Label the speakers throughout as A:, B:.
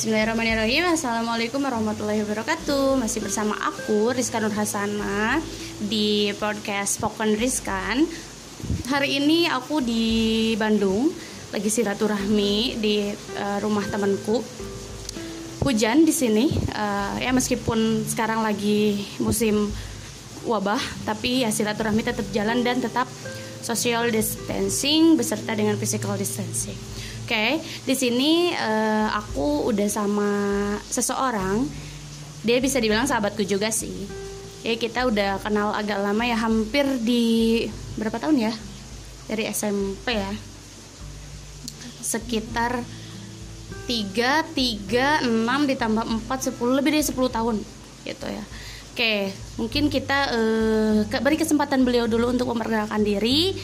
A: Bismillahirrahmanirrahim. Assalamualaikum warahmatullahi wabarakatuh. Masih bersama aku Rizka Nur Hasana Di podcast Spoken Rizkan Hari ini aku di Bandung Lagi silaturahmi Di uh, rumah temanku. Hujan di sini uh, Ya meskipun sekarang lagi musim wabah Tapi ya silaturahmi tetap jalan dan tetap social distancing beserta dengan physical distancing okay, di sini uh, aku udah sama seseorang. Dia bisa dibilang sahabatku juga sih. Ya kita udah kenal agak lama ya, hampir di berapa tahun ya? Dari SMP ya. Sekitar 3, 3, 6 ditambah 4, 10 lebih dari 10 tahun gitu ya. Oke, mungkin kita uh, beri kesempatan beliau dulu untuk memperkenalkan diri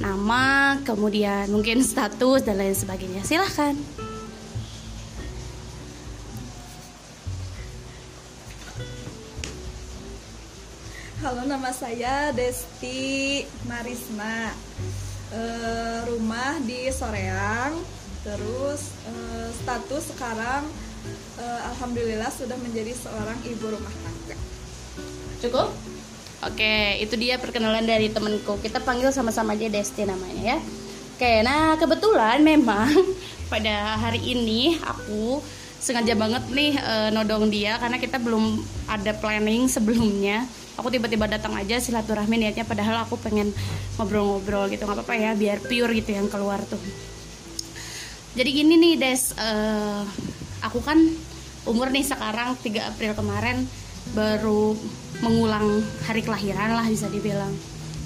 A: nama, kemudian mungkin status dan lain sebagainya. Silahkan.
B: Halo, nama saya Desti Marisma. E, rumah di Soreang. Terus e, status sekarang e, alhamdulillah sudah menjadi seorang ibu rumah tangga.
A: Cukup? Oke, itu dia perkenalan dari temenku. Kita panggil sama-sama aja Desti namanya ya. Oke, nah kebetulan memang pada hari ini aku sengaja banget nih e, nodong dia karena kita belum ada planning sebelumnya. Aku tiba-tiba datang aja silaturahmi niatnya padahal aku pengen ngobrol-ngobrol gitu nggak apa-apa ya biar pure gitu yang keluar tuh. Jadi gini nih Des, e, aku kan umur nih sekarang 3 April kemarin baru mengulang hari kelahiran lah bisa dibilang.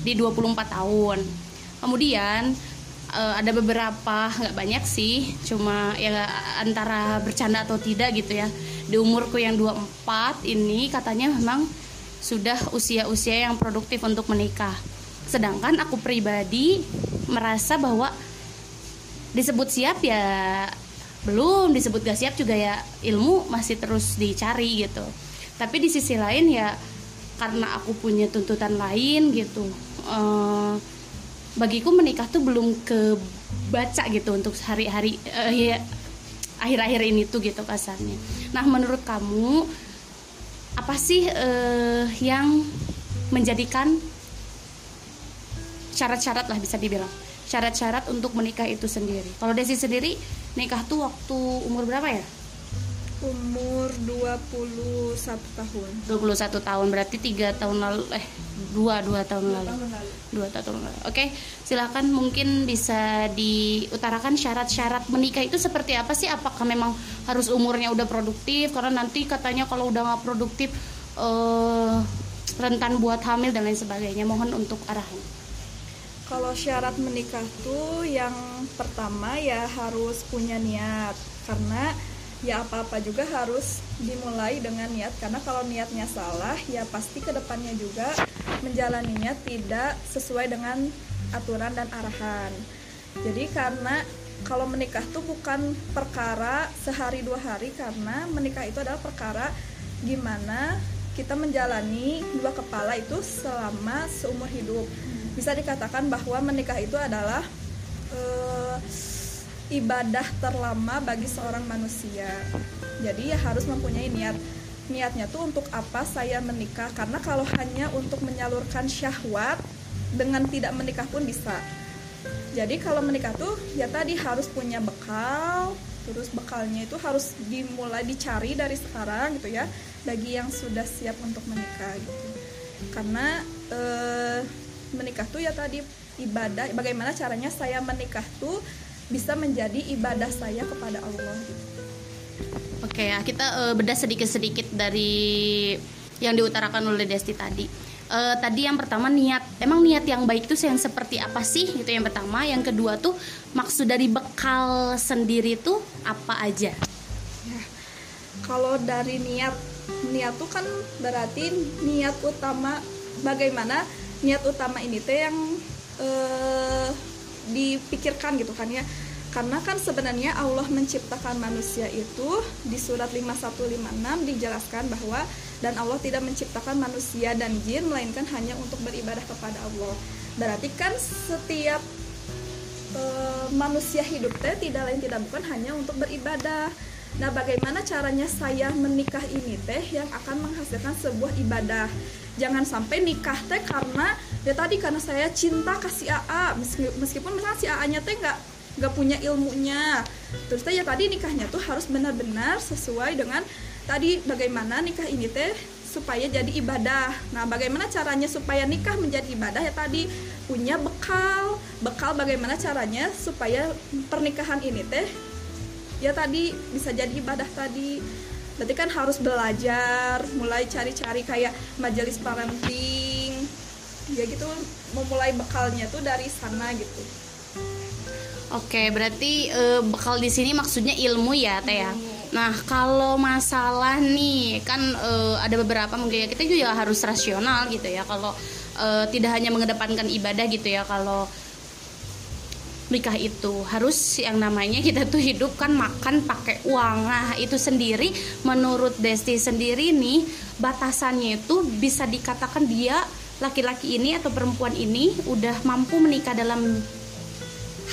A: Di 24 tahun. Kemudian uh, ada beberapa nggak banyak sih cuma ya antara bercanda atau tidak gitu ya. Di umurku yang 24 ini katanya memang sudah usia-usia yang produktif untuk menikah. Sedangkan aku pribadi merasa bahwa disebut siap ya belum disebut gak siap juga ya ilmu masih terus dicari gitu tapi di sisi lain ya karena aku punya tuntutan lain gitu uh, bagiku menikah tuh belum kebaca gitu untuk hari-hari uh, ya akhir-akhir ini tuh gitu kasarnya. Nah menurut kamu apa sih uh, yang menjadikan syarat-syarat lah bisa dibilang syarat-syarat untuk menikah itu sendiri? Kalau Desi sendiri nikah tuh waktu umur berapa ya
B: umur 21 tahun.
A: 21 tahun berarti tiga tahun lalu eh dua dua tahun lalu. dua tahun lalu. Oke silahkan mungkin bisa diutarakan syarat-syarat menikah itu seperti apa sih? Apakah memang harus umurnya udah produktif? Karena nanti katanya kalau udah nggak produktif uh, rentan buat hamil dan lain sebagainya. Mohon untuk arahan.
B: Kalau syarat menikah tuh yang pertama ya harus punya niat. Karena ya apa-apa juga harus dimulai dengan niat. Karena kalau niatnya salah ya pasti ke depannya juga menjalaninya tidak sesuai dengan aturan dan arahan. Jadi karena kalau menikah tuh bukan perkara sehari dua hari karena menikah itu adalah perkara gimana kita menjalani dua kepala itu selama seumur hidup. Bisa dikatakan bahwa menikah itu adalah uh, ibadah terlama bagi seorang manusia. Jadi ya harus mempunyai niat. Niatnya tuh untuk apa saya menikah? Karena kalau hanya untuk menyalurkan syahwat dengan tidak menikah pun bisa. Jadi kalau menikah tuh ya tadi harus punya bekal, terus bekalnya itu harus dimulai dicari dari sekarang gitu ya bagi yang sudah siap untuk menikah gitu. Karena eh, menikah tuh ya tadi ibadah. Bagaimana caranya saya menikah tuh bisa menjadi ibadah saya kepada Allah
A: Oke ya, kita uh, bedah sedikit-sedikit dari yang diutarakan oleh Desti tadi. Uh, tadi yang pertama niat, emang niat yang baik itu yang seperti apa sih? Itu yang pertama. Yang kedua tuh maksud dari bekal sendiri tuh apa aja?
B: Ya, kalau dari niat, niat tuh kan berarti niat utama bagaimana niat utama ini teh yang uh, dipikirkan gitu kan ya karena kan sebenarnya Allah menciptakan manusia itu di surat 5156 dijelaskan bahwa dan Allah tidak menciptakan manusia dan jin melainkan hanya untuk beribadah kepada Allah. Berarti kan setiap e, manusia hidup teh tidak lain tidak bukan hanya untuk beribadah. Nah, bagaimana caranya saya menikah ini teh yang akan menghasilkan sebuah ibadah. Jangan sampai nikah teh karena ya tadi karena saya cinta kasih AA meskipun misalnya si AA-nya teh nggak nggak punya ilmunya. Terus teh ya tadi nikahnya tuh harus benar-benar sesuai dengan tadi bagaimana nikah ini teh supaya jadi ibadah. Nah, bagaimana caranya supaya nikah menjadi ibadah ya tadi punya bekal, bekal bagaimana caranya supaya pernikahan ini teh ya tadi bisa jadi ibadah tadi berarti kan harus belajar mulai cari-cari kayak majelis parenting ya gitu memulai bekalnya tuh dari sana gitu
A: Oke, berarti e, bekal di sini maksudnya ilmu ya, Teh ya. Nah, kalau masalah nih kan e, ada beberapa mungkin ya kita juga harus rasional gitu ya. Kalau e, tidak hanya mengedepankan ibadah gitu ya. Kalau nikah itu. Harus yang namanya kita tuh hidup kan makan pakai uang. Nah itu sendiri menurut Desti sendiri nih batasannya itu bisa dikatakan dia laki-laki ini atau perempuan ini udah mampu menikah dalam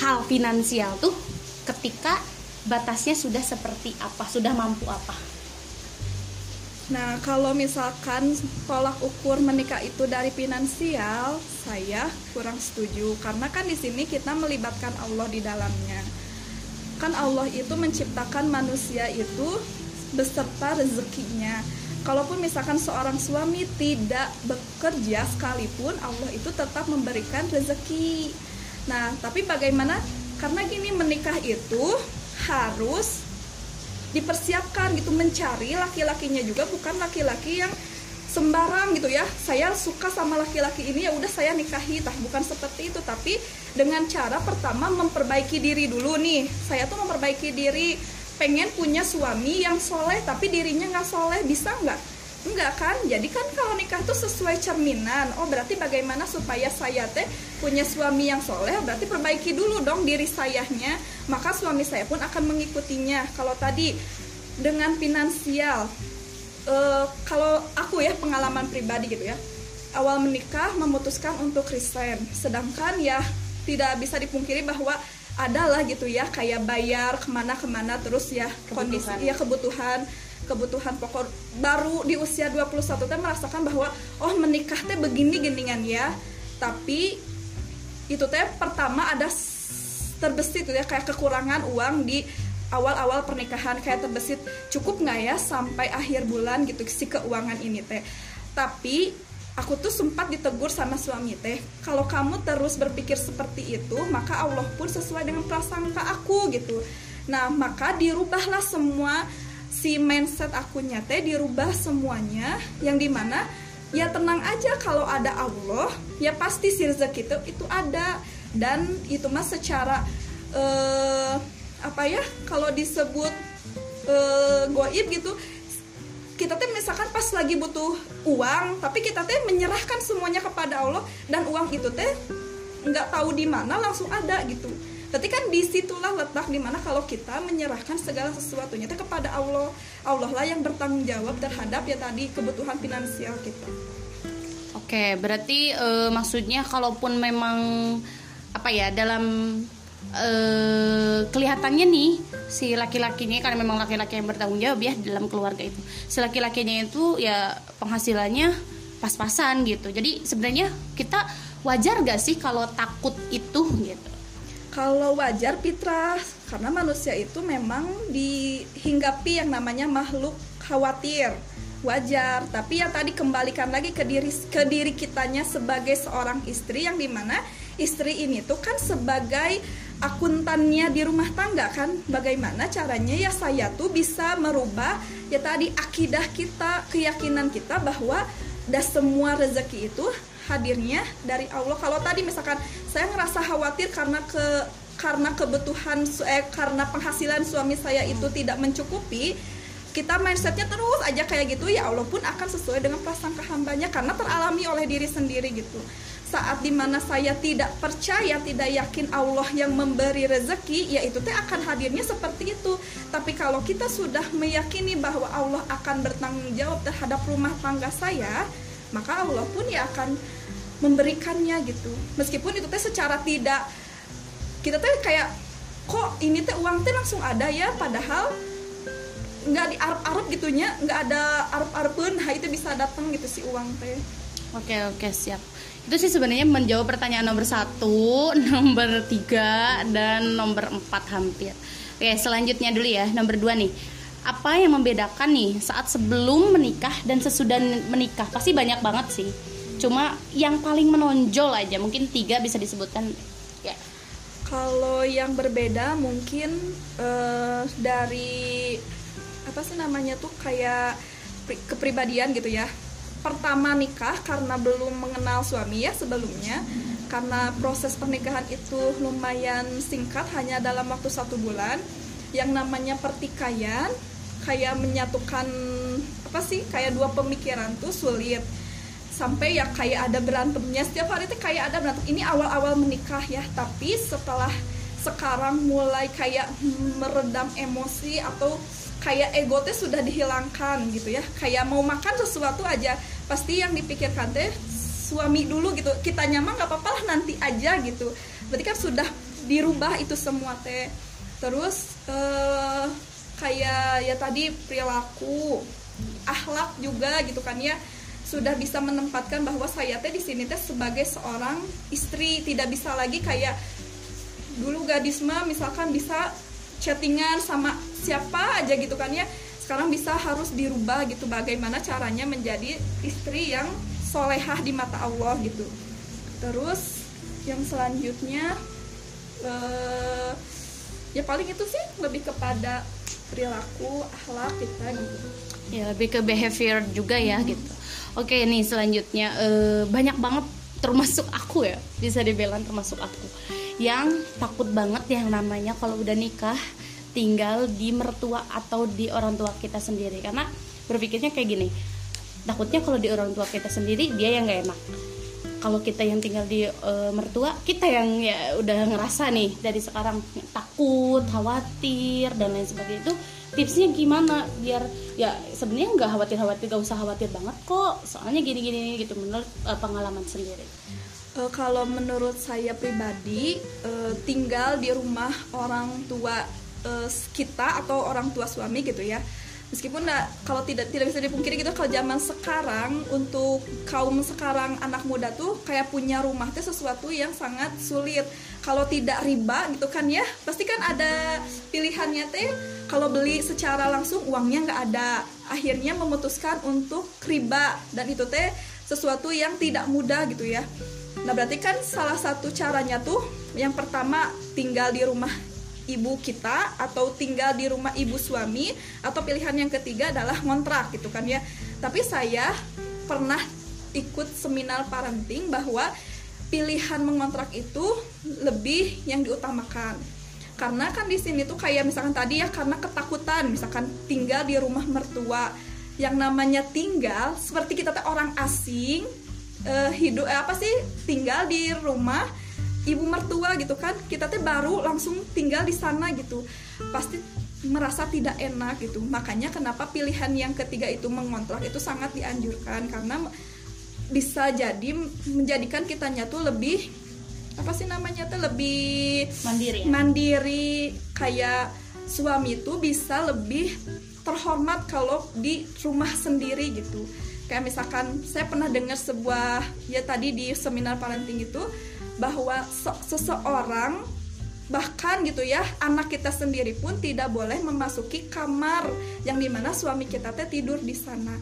A: hal finansial tuh ketika batasnya sudah seperti apa sudah mampu apa
B: Nah, kalau misalkan tolak ukur menikah itu dari finansial, saya kurang setuju karena kan di sini kita melibatkan Allah di dalamnya. Kan Allah itu menciptakan manusia itu beserta rezekinya. Kalaupun misalkan seorang suami tidak bekerja sekalipun, Allah itu tetap memberikan rezeki. Nah, tapi bagaimana? Karena gini menikah itu harus dipersiapkan gitu mencari laki-lakinya juga bukan laki-laki yang sembarang gitu ya. Saya suka sama laki-laki ini ya udah saya nikahi tah bukan seperti itu. Tapi dengan cara pertama memperbaiki diri dulu nih. Saya tuh memperbaiki diri pengen punya suami yang soleh tapi dirinya nggak soleh bisa nggak Enggak kan? Jadi kan kalau nikah tuh sesuai cerminan. Oh, berarti bagaimana supaya saya teh punya suami yang soleh? Berarti perbaiki dulu dong diri sayanya. Maka suami saya pun akan mengikutinya. Kalau tadi dengan finansial, uh, kalau aku ya pengalaman pribadi gitu ya. Awal menikah memutuskan untuk resign. Sedangkan ya tidak bisa dipungkiri bahwa adalah gitu ya kayak bayar ke mana-kemana terus ya kebutuhan. kondisi ya kebutuhan kebutuhan pokok. Baru di usia 21 teh merasakan bahwa oh menikah teh begini geningan ya. Tapi itu teh pertama ada terbesit ya kayak kekurangan uang di awal-awal pernikahan kayak terbesit. Cukup nggak ya sampai akhir bulan gitu si keuangan ini teh? Tapi aku tuh sempat ditegur sama suami teh kalau kamu terus berpikir seperti itu maka Allah pun sesuai dengan prasangka aku gitu. Nah maka dirubahlah semua si mindset akunya teh dirubah semuanya yang di mana ya tenang aja kalau ada Allah ya pasti si rezeki itu itu ada. Dan itu mah secara uh, apa ya kalau disebut uh, goib gitu kita teh misalkan pas lagi butuh uang tapi kita teh menyerahkan semuanya kepada Allah dan uang itu teh nggak tahu di mana langsung ada gitu Berarti kan di situlah letak di mana kalau kita menyerahkan segala sesuatunya itu kepada Allah. Allah lah yang bertanggung jawab terhadap ya tadi kebutuhan finansial kita.
A: Oke, berarti e, maksudnya kalaupun memang apa ya dalam e, kelihatannya nih si laki-lakinya karena memang laki-laki yang bertanggung jawab ya dalam keluarga itu. Si laki-lakinya itu ya penghasilannya pas-pasan gitu. Jadi sebenarnya kita wajar gak sih kalau takut itu gitu?
B: Kalau wajar Pitra, karena manusia itu memang dihinggapi yang namanya makhluk khawatir. Wajar, tapi yang tadi kembalikan lagi ke diri ke diri kitanya sebagai seorang istri yang di mana istri ini tuh kan sebagai akuntannya di rumah tangga kan? Bagaimana caranya ya saya tuh bisa merubah ya tadi akidah kita keyakinan kita bahwa dah semua rezeki itu hadirnya dari Allah. Kalau tadi misalkan saya ngerasa khawatir karena ke karena kebutuhan eh, karena penghasilan suami saya itu tidak mencukupi kita mindsetnya terus aja kayak gitu ya Allah pun akan sesuai dengan prasangka hambanya karena teralami oleh diri sendiri gitu saat di mana saya tidak percaya tidak yakin Allah yang memberi rezeki ya itu teh akan hadirnya seperti itu. Tapi kalau kita sudah meyakini bahwa Allah akan bertanggung jawab terhadap rumah tangga saya maka Allah pun ya akan memberikannya gitu. Meskipun itu teh secara tidak kita teh kayak kok ini teh uang teh langsung ada ya? Padahal nggak di arab arab gitunya nggak ada arab arabun nah itu bisa datang gitu si uang teh.
A: Oke oke siap itu sih sebenarnya menjawab pertanyaan nomor satu nomor tiga dan nomor empat hampir. Oke selanjutnya dulu ya nomor dua nih. Apa yang membedakan nih saat sebelum menikah dan sesudah menikah? Pasti banyak banget sih. Cuma yang paling menonjol aja mungkin tiga bisa disebutkan. Ya.
B: Kalau yang berbeda mungkin uh, dari apa sih namanya tuh kayak kepribadian gitu ya pertama nikah karena belum mengenal suami ya sebelumnya. Karena proses pernikahan itu lumayan singkat hanya dalam waktu satu bulan. Yang namanya pertikaian kayak menyatukan apa sih kayak dua pemikiran tuh sulit. Sampai ya kayak ada berantemnya. Setiap hari itu kayak ada berantem. Ini awal-awal menikah ya tapi setelah sekarang mulai kayak meredam emosi atau kayak egonya sudah dihilangkan gitu ya. Kayak mau makan sesuatu aja pasti yang dipikirkan teh suami dulu gitu. Kita nyaman nggak apa-apa lah nanti aja gitu. Berarti kan sudah dirubah itu semua teh. Terus eh, kayak ya tadi perilaku akhlak juga gitu kan ya. Sudah bisa menempatkan bahwa saya teh di sini teh sebagai seorang istri. Tidak bisa lagi kayak dulu gadis mah misalkan bisa chattingan sama siapa aja gitu kan ya. Sekarang bisa harus dirubah gitu bagaimana caranya menjadi istri yang solehah di mata Allah gitu. Terus yang selanjutnya eh, ya paling itu sih lebih kepada perilaku akhlak kita gitu.
A: Ya lebih ke behavior juga ya hmm. gitu. Oke nih selanjutnya uh, banyak banget termasuk aku ya bisa dibilang termasuk aku yang takut banget yang namanya kalau udah nikah tinggal di mertua atau di orang tua kita sendiri. Karena berpikirnya kayak gini takutnya kalau di orang tua kita sendiri dia yang gak enak. Kalau kita yang tinggal di uh, mertua kita yang ya udah ngerasa nih dari sekarang takut khawatir dan lain sebagainya. Itu tipsnya gimana? Biar ya sebenarnya nggak khawatir khawatir gak usah khawatir banget kok. Soalnya gini gini gitu menurut uh, pengalaman sendiri
B: uh, kalau menurut saya pribadi uh, tinggal di rumah orang tua uh, kita atau orang tua suami gitu ya. Meskipun nah, kalau tidak tidak bisa dipungkiri gitu kalau zaman sekarang untuk kaum sekarang anak muda tuh kayak punya rumah tuh sesuatu yang sangat sulit. Kalau tidak riba gitu kan ya pasti kan ada pilihannya teh. Kalau beli secara langsung uangnya nggak ada. Akhirnya memutuskan untuk riba. Dan itu teh sesuatu yang tidak mudah gitu ya nah berarti kan salah satu caranya tuh yang pertama tinggal di rumah ibu kita atau tinggal di rumah ibu suami atau pilihan yang ketiga adalah ngontrak gitu kan ya. Tapi saya pernah ikut seminar parenting bahwa pilihan mengontrak itu lebih yang diutamakan. Karena kan di sini tuh kayak misalkan tadi ya karena ketakutan misalkan tinggal di rumah mertua. Yang namanya tinggal seperti kita tuh orang asing eh, hidup eh, apa sih tinggal di rumah ibu mertua gitu kan kita teh baru langsung tinggal di sana gitu. Pasti merasa tidak enak gitu. Makanya kenapa pilihan yang ketiga itu mengontrak itu sangat dianjurkan. Karena bisa jadi menjadikan kitanya tuh lebih apa sih namanya tuh lebih
A: mandiri. ya?
B: mandiri. Kayak suami itu bisa lebih terhormat kalau di rumah sendiri gitu kayak misalkan saya pernah dengar sebuah ya tadi di seminar parenting itu bahwa seseorang bahkan gitu ya anak kita sendiri pun tidak boleh memasuki kamar yang di mana suami kita teh tidur di sana.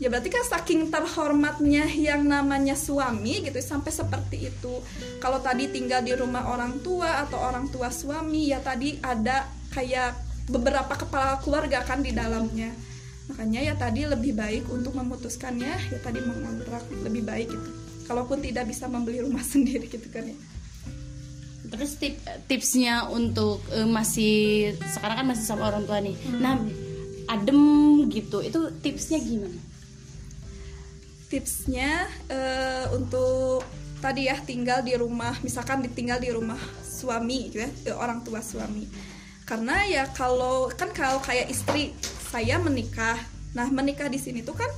B: Ya berarti kan saking terhormatnya yang namanya suami gitu sampai seperti itu. Kalau tadi tinggal di rumah orang tua atau orang tua suami ya tadi ada kayak beberapa kepala keluarga kan di dalamnya makanya ya tadi lebih baik untuk memutuskannya ya tadi mengontrak lebih baik gitu. Kalaupun tidak bisa membeli rumah sendiri gitu kan ya.
A: Terus tip, tipsnya untuk uh, masih sekarang kan masih sama orang tua nih. Hmm. nah adem gitu itu tipsnya gimana?
B: Tipsnya uh, untuk tadi ya tinggal di rumah misalkan ditinggal di rumah suami gitu ya orang tua suami. Karena ya kalau kan kalau kayak istri saya menikah. Nah menikah di sini tuh kan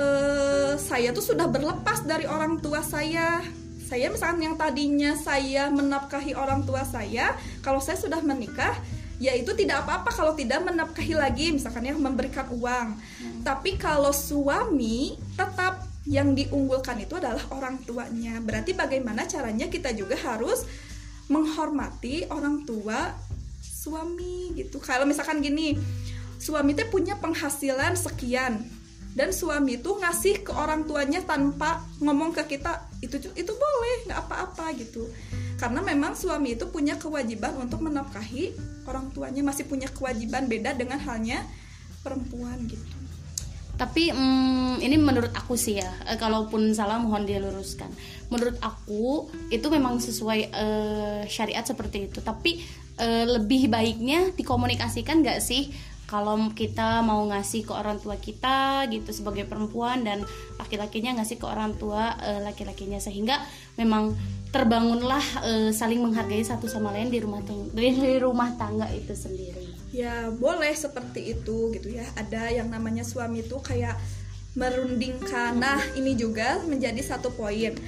B: uh, saya tuh sudah berlepas dari orang tua saya. Saya misalkan yang tadinya saya menafkahi orang tua saya kalau saya sudah menikah ya itu tidak apa-apa kalau tidak menafkahi lagi misalkan ya memberikan uang. Tapi kalau suami tetap yang diunggulkan itu adalah orang tuanya. Berarti bagaimana caranya kita juga harus menghormati orang tua suami gitu. Kalau misalkan gini suami teh punya penghasilan sekian. Dan suami itu ngasih ke orang tuanya tanpa ngomong ke kita itu itu boleh nggak apa-apa gitu. Karena memang suami itu punya kewajiban untuk menafkahi orang tuanya masih punya kewajiban beda dengan halnya perempuan gitu.
A: Tapi hmm, ini menurut aku sih ya e, kalaupun salah mohon diluruskan menurut aku itu memang sesuai e, syariat seperti itu. Tapi e, lebih baiknya dikomunikasikan nggak sih kalau kita mau ngasih ke orang tua kita gitu sebagai perempuan dan laki-lakinya ngasih ke orang tua e, laki-lakinya. Sehingga memang terbangunlah e, saling menghargai satu sama lain di rumah di rumah tangga itu sendiri.
B: Ya boleh seperti itu gitu ya. Ada yang namanya suami tuh kayak merundingkan. Nah ini juga menjadi satu poin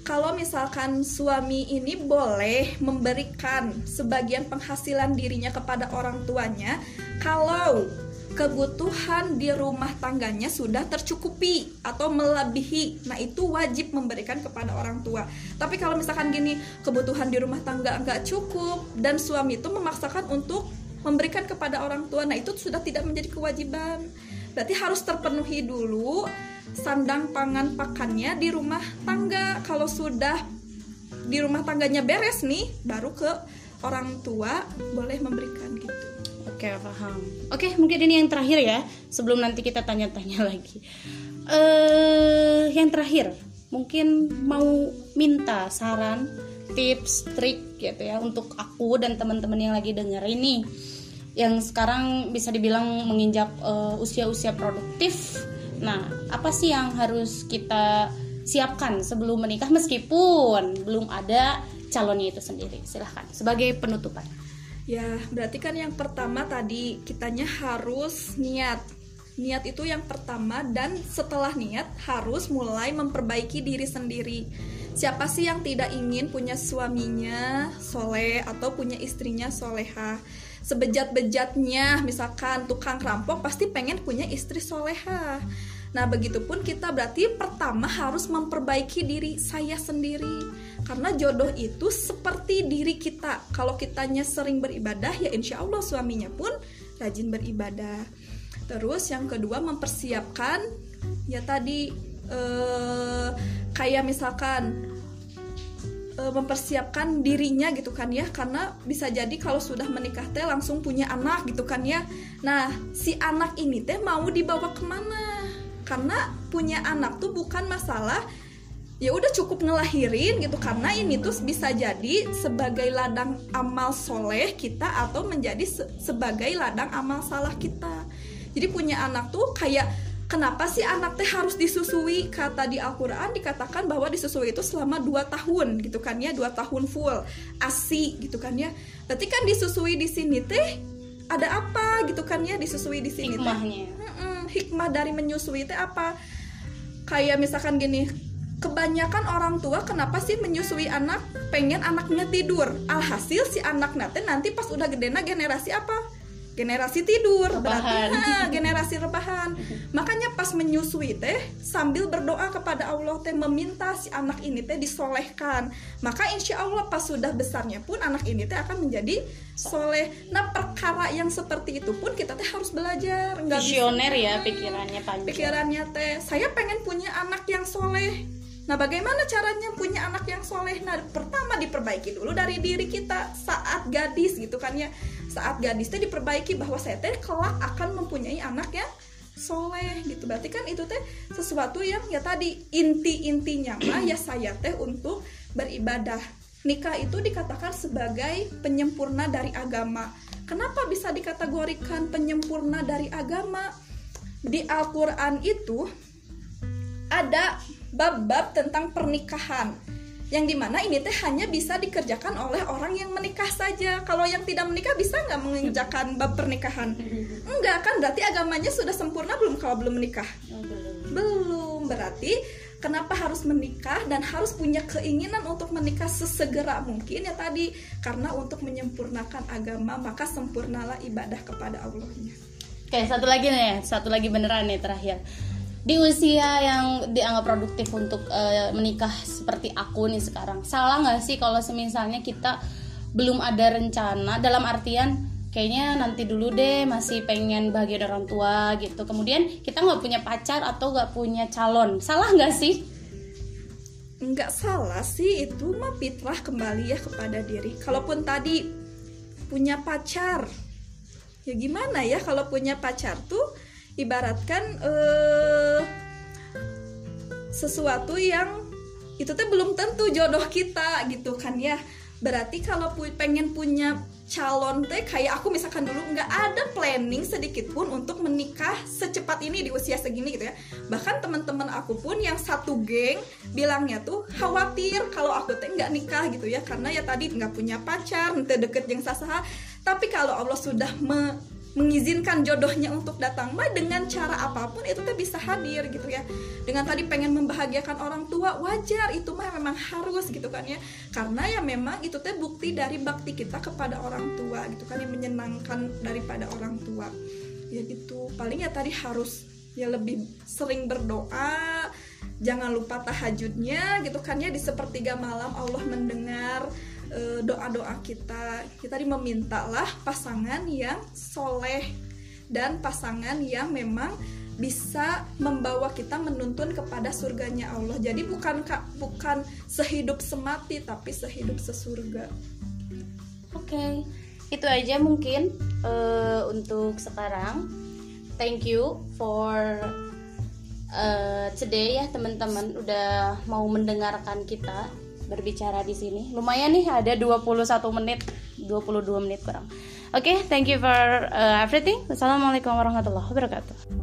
B: kalau misalkan suami ini boleh memberikan sebagian penghasilan dirinya kepada orang tuanya kalau kebutuhan di rumah tangganya sudah tercukupi atau melebihi nah itu wajib memberikan kepada orang tua. Tapi kalau misalkan gini kebutuhan di rumah tangga nggak cukup dan suami itu memaksakan untuk memberikan kepada orang tua nah itu sudah tidak menjadi kewajiban. Berarti harus terpenuhi dulu sandang pangan pakannya di rumah tangga. Kalau sudah di rumah tangganya beres nih baru ke orang tua boleh memberikan gitu.
A: Oke paham. Oke mungkin ini yang terakhir ya sebelum nanti kita tanya-tanya lagi. Uh, yang terakhir mungkin mau minta saran tips trik gitu ya untuk aku dan teman-teman yang lagi denger ini. Yang sekarang bisa dibilang menginjak uh, usia-usia produktif. Nah, apa sih yang harus kita siapkan sebelum menikah meskipun belum ada calonnya itu sendiri? Silahkan sebagai penutupan.
B: Ya, berarti kan yang pertama tadi kitanya harus niat. Niat itu yang pertama dan setelah niat harus mulai memperbaiki diri sendiri. Siapa sih yang tidak ingin punya suaminya soleh atau punya istrinya soleha? Sebejat-bejatnya misalkan tukang rampok pasti pengen punya istri soleha Nah, begitupun kita berarti pertama harus memperbaiki diri saya sendiri. Karena jodoh itu seperti diri kita. Kalau kitanya sering beribadah, ya insya Allah suaminya pun rajin beribadah. Terus yang kedua mempersiapkan, ya tadi eh, kayak misalkan mempersiapkan dirinya gitu kan ya. Karena bisa jadi kalau sudah menikah teh langsung punya anak gitu kan ya. Nah si anak ini teh mau dibawa ke mana? Karena punya anak tuh bukan masalah ya udah cukup ngelahirin gitu. Karena ini tuh bisa jadi sebagai ladang amal soleh kita atau menjadi se sebagai ladang amal salah kita. Jadi punya anak tuh kayak kenapa sih anak teh harus disusui? Kata di Al-Quran dikatakan bahwa disusui itu selama 2 tahun gitu kan ya 2 tahun full. Asi gitu kan ya. Berarti kan disusui di sini teh ada apa gitu kan ya disusui di sini
A: teh?
B: Hikmah dari menyusui teh apa? Kayak misalkan gini kebanyakan orang tua kenapa sih menyusui anak? Pengen anaknya tidur. Alhasil si anak nanti nanti pas udah gede nah generasi apa generasi tidur
A: rebahan.
B: berarti ha, generasi rebahan. Makanya pas menyusui teh sambil berdoa kepada Allah teh meminta si anak ini teh disolehkan. Maka insya Allah pas sudah besarnya pun anak ini teh akan menjadi soleh. Nah perkara yang seperti itu pun kita teh harus belajar.
A: Nggak visioner ya pikirannya panjang.
B: pikirannya teh saya pengen punya anak yang soleh Nah, bagaimana caranya punya anak yang soleh? Nah, pertama diperbaiki dulu dari diri kita saat gadis gitu kan ya. Saat gadisnya diperbaiki bahwa saya teh kelak akan mempunyai anak yang soleh gitu. Berarti kan itu teh sesuatu yang ya tadi inti intinya mah ya saya teh untuk beribadah. Nikah itu dikatakan sebagai penyempurna dari agama. Kenapa bisa dikategorikan penyempurna dari agama? Di Al-Quran itu ada bab-bab tentang pernikahan. Yang di mana ini teh hanya bisa dikerjakan oleh orang yang menikah saja. Kalau yang tidak menikah bisa nggak mengerjakan bab pernikahan? Enggak kan? Berarti agamanya sudah sempurna belum kalau belum menikah? Belum. Berarti kenapa harus menikah dan harus punya keinginan untuk menikah sesegera mungkin ya tadi? Karena untuk menyempurnakan agama maka sempurnalah ibadah kepada Allahnya.
A: Oke, satu lagi nih, satu lagi beneran nih terakhir. Di usia yang dianggap produktif untuk uh, menikah seperti aku nih sekarang, salah nggak sih kalau semisalnya kita belum ada rencana? Dalam artian kayaknya nanti dulu deh masih pengen bahagia orang tua gitu. Kemudian kita nggak punya pacar atau nggak punya calon. Salah nggak sih?
B: Nggak salah sih itu mah fitrah kembali ya kepada diri. Kalaupun tadi punya pacar ya gimana ya? Kalau punya pacar tuh ibaratkan eh, sesuatu yang itu tuh belum tentu jodoh kita gitu kan ya. Berarti kalau pu pengen punya calon teh kayak aku misalkan dulu nggak ada planning sedikit pun untuk menikah secepat ini di usia segini gitu ya. Bahkan teman-teman aku pun yang satu geng bilangnya tuh khawatir kalau aku teh nggak nikah gitu ya. Karena ya tadi nggak punya pacar nanti deket yang sah tapi kalau Allah sudah me mengizinkan jodohnya untuk datang. Mah dengan cara apa pun itu tuh bisa hadir gitu ya. Dengan tadi pengen membahagiakan orang tua wajar. Itu mah memang harus gitu kan ya. Karena ya memang itu tuh bukti dari bakti kita kepada orang tua gitu kan yang menyenangkan daripada orang tua. Ya gitu. Paling ya tadi harus ya lebih sering berdoa. Jangan lupa tahajudnya gitu kan ya. Di sepertiga malam Allah mendengar doa-doa kita. Kita memintalah pasangan yang soleh dan pasangan yang memang bisa membawa kita menuntun kepada surganya Allah. Jadi bukan bukan sehidup semati tapi sehidup sesurga.
A: Oke okay. itu aja mungkin uh, untuk sekarang. Thank you for uh, today ya teman-teman udah mau mendengarkan kita berbicara di sini. Lumayan nih ada 21 menit, 22 menit kurang. Oke, okay, thank you for uh, everything. Wassalamualaikum warahmatullahi wabarakatuh.